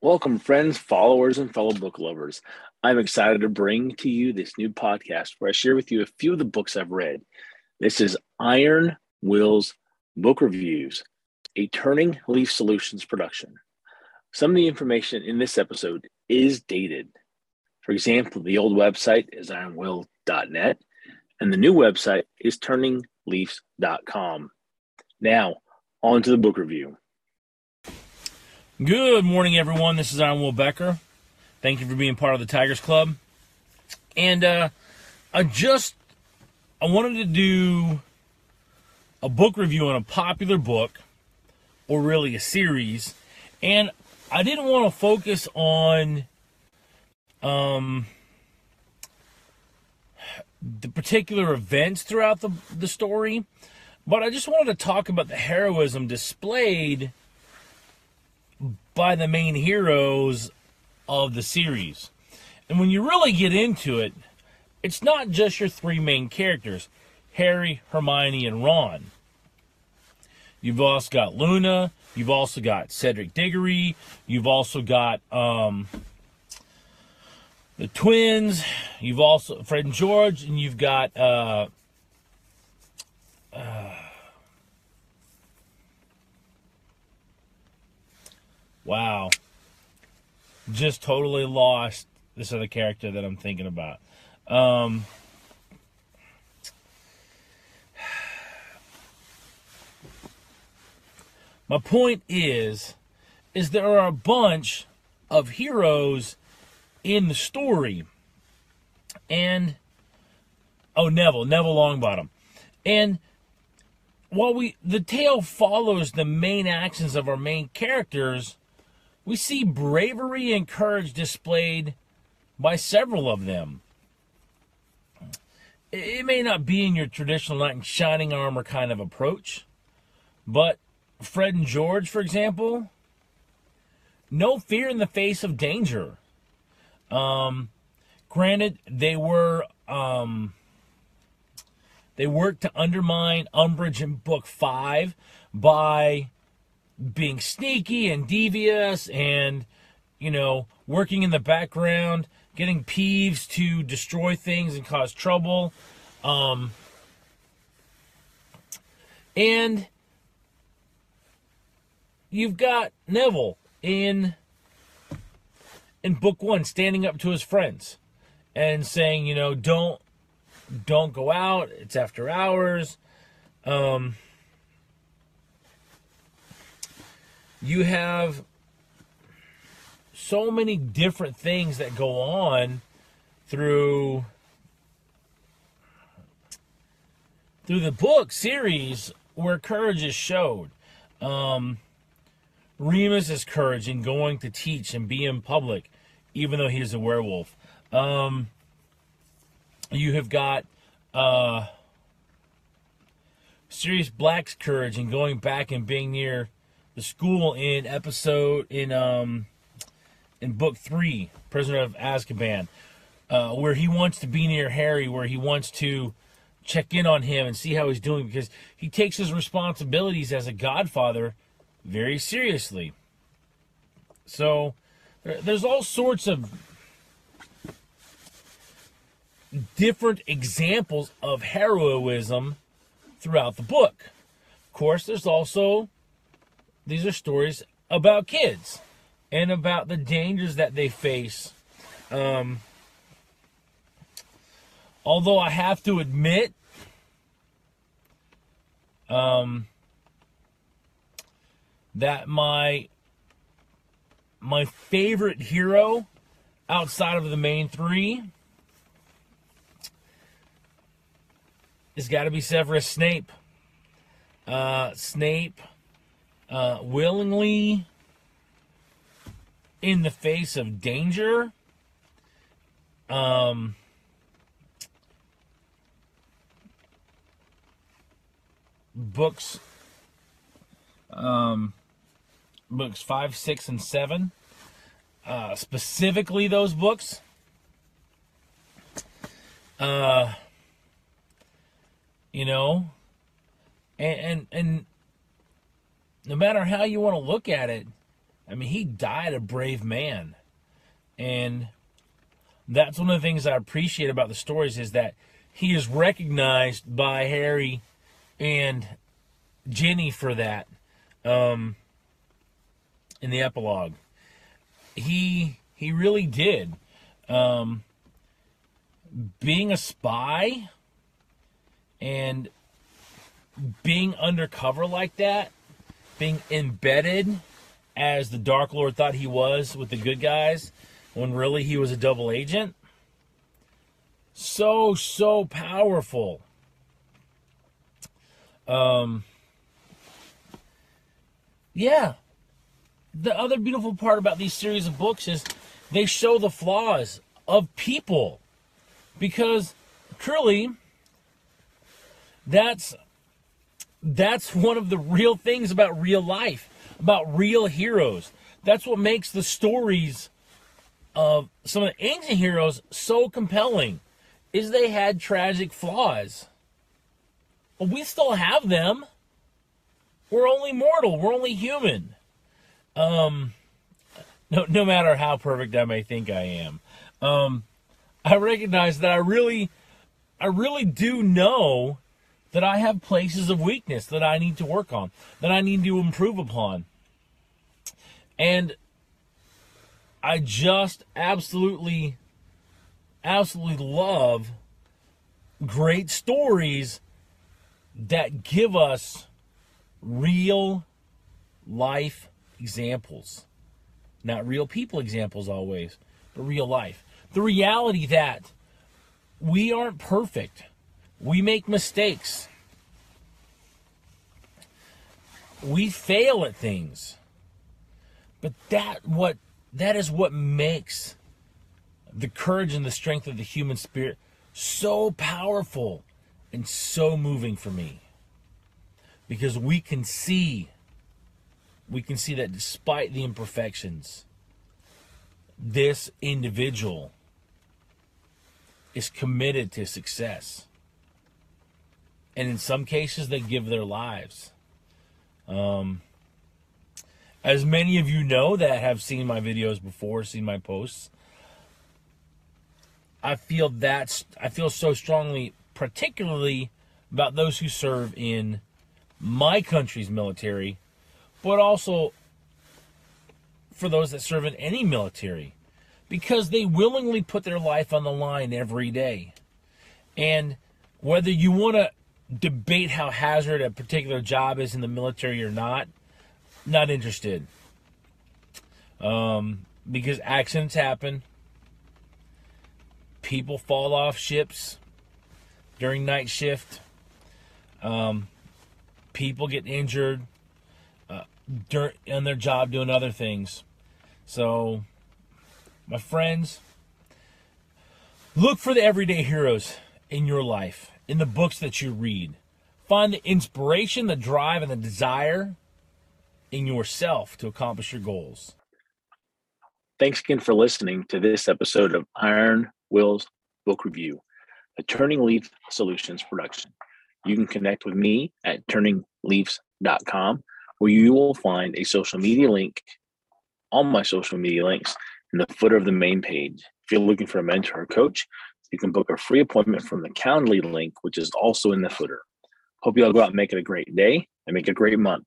Welcome, friends, followers, and fellow book lovers. I'm excited to bring to you this new podcast where I share with you a few of the books I've read. This is Iron Wills Book Reviews, a Turning Leaf Solutions production. Some of the information in this episode is dated. For example, the old website is ironwill.net, and the new website is turningleafs.com. Now, on to the book review. Good morning, everyone. This is Iron Will Becker. Thank you for being part of the Tigers Club. And uh, I just I wanted to do a book review on a popular book, or really a series, and I didn't want to focus on um the particular events throughout the the story, but I just wanted to talk about the heroism displayed by the main heroes of the series. And when you really get into it, it's not just your three main characters Harry, Hermione, and Ron. You've also got Luna, you've also got Cedric Diggory, you've also got um, the twins, you've also Fred and George, and you've got uh, Wow. Just totally lost this other character that I'm thinking about. Um, my point is is there are a bunch of heroes in the story and oh neville neville longbottom and while we the tale follows the main actions of our main characters we see bravery and courage displayed by several of them. It may not be in your traditional knight in shining armor kind of approach, but Fred and George, for example, no fear in the face of danger. Um, granted, they were um, they worked to undermine Umbridge in book five by being sneaky and devious and, you know, working in the background, getting Peeves to destroy things and cause trouble. Um, and you've got Neville in in book one standing up to his friends and saying, you know, don't don't go out. It's after hours. Um, you have so many different things that go on through through the book series where courage is showed. Um, Remus's courage in going to teach and be in public, even though he is a werewolf. Um, you have got uh, Sirius Black's courage in going back and being near the school in episode in um in book three, Prisoner of Azkaban, uh, where he wants to be near Harry, where he wants to check in on him and see how he's doing because he takes his responsibilities as a godfather very seriously. So there's all sorts of different examples of heroism throughout the book. Of course, there's also these are stories about kids and about the dangers that they face. Um, although I have to admit, um, that my my favorite hero outside of the main three has got to be Severus Snape. Uh, Snape uh, willingly in the face of danger um, books um, books five six and seven uh, specifically those books uh, you know and and, and no matter how you want to look at it, I mean, he died a brave man. And that's one of the things I appreciate about the stories is that he is recognized by Harry and Ginny for that um, in the epilogue. He he really did. Um, being a spy and being undercover like that, being embedded as the Dark Lord thought he was with the good guys, when really he was a double agent. So, so powerful. Um, yeah. The other beautiful part about these series of books is they show the flaws of people. Because truly, that's that's one of the real things about real life, about real heroes. That's what makes the stories of some of the ancient heroes so compelling is they had tragic flaws. But we still have them. We're only mortal. We're only human. Um, no, no matter how perfect I may think I am, um, I recognize that I really, I really do know that I have places of weakness that I need to work on, that I need to improve upon. And I just absolutely, absolutely love great stories that give us real life examples. Not real people examples always, but real life. The reality that we aren't perfect. We make mistakes. We fail at things. But that what that is what makes the courage and the strength of the human spirit so powerful and so moving for me. Because we can see we can see that despite the imperfections this individual is committed to success. And in some cases, they give their lives. Um, as many of you know that have seen my videos before, seen my posts, I feel that's I feel so strongly, particularly about those who serve in my country's military, but also for those that serve in any military because they willingly put their life on the line every day. And whether you want to debate how hazard a particular job is in the military or not, not interested. Um, because accidents happen. People fall off ships during night shift. Um, people get injured uh, during, on their job doing other things. So my friends, look for the everyday heroes in your life, in the books that you read. Find the inspiration, the drive, and the desire in yourself to accomplish your goals. Thanks again for listening to this episode of Iron Wills Book Review, a Turning Leaf Solutions production. You can connect with me at turningleafs.com, where you will find a social media link, all my social media links, in the footer of the main page. If you're looking for a mentor or coach, you can book a free appointment from the Calendly link, which is also in the footer. Hope you all go out and make it a great day and make a great month.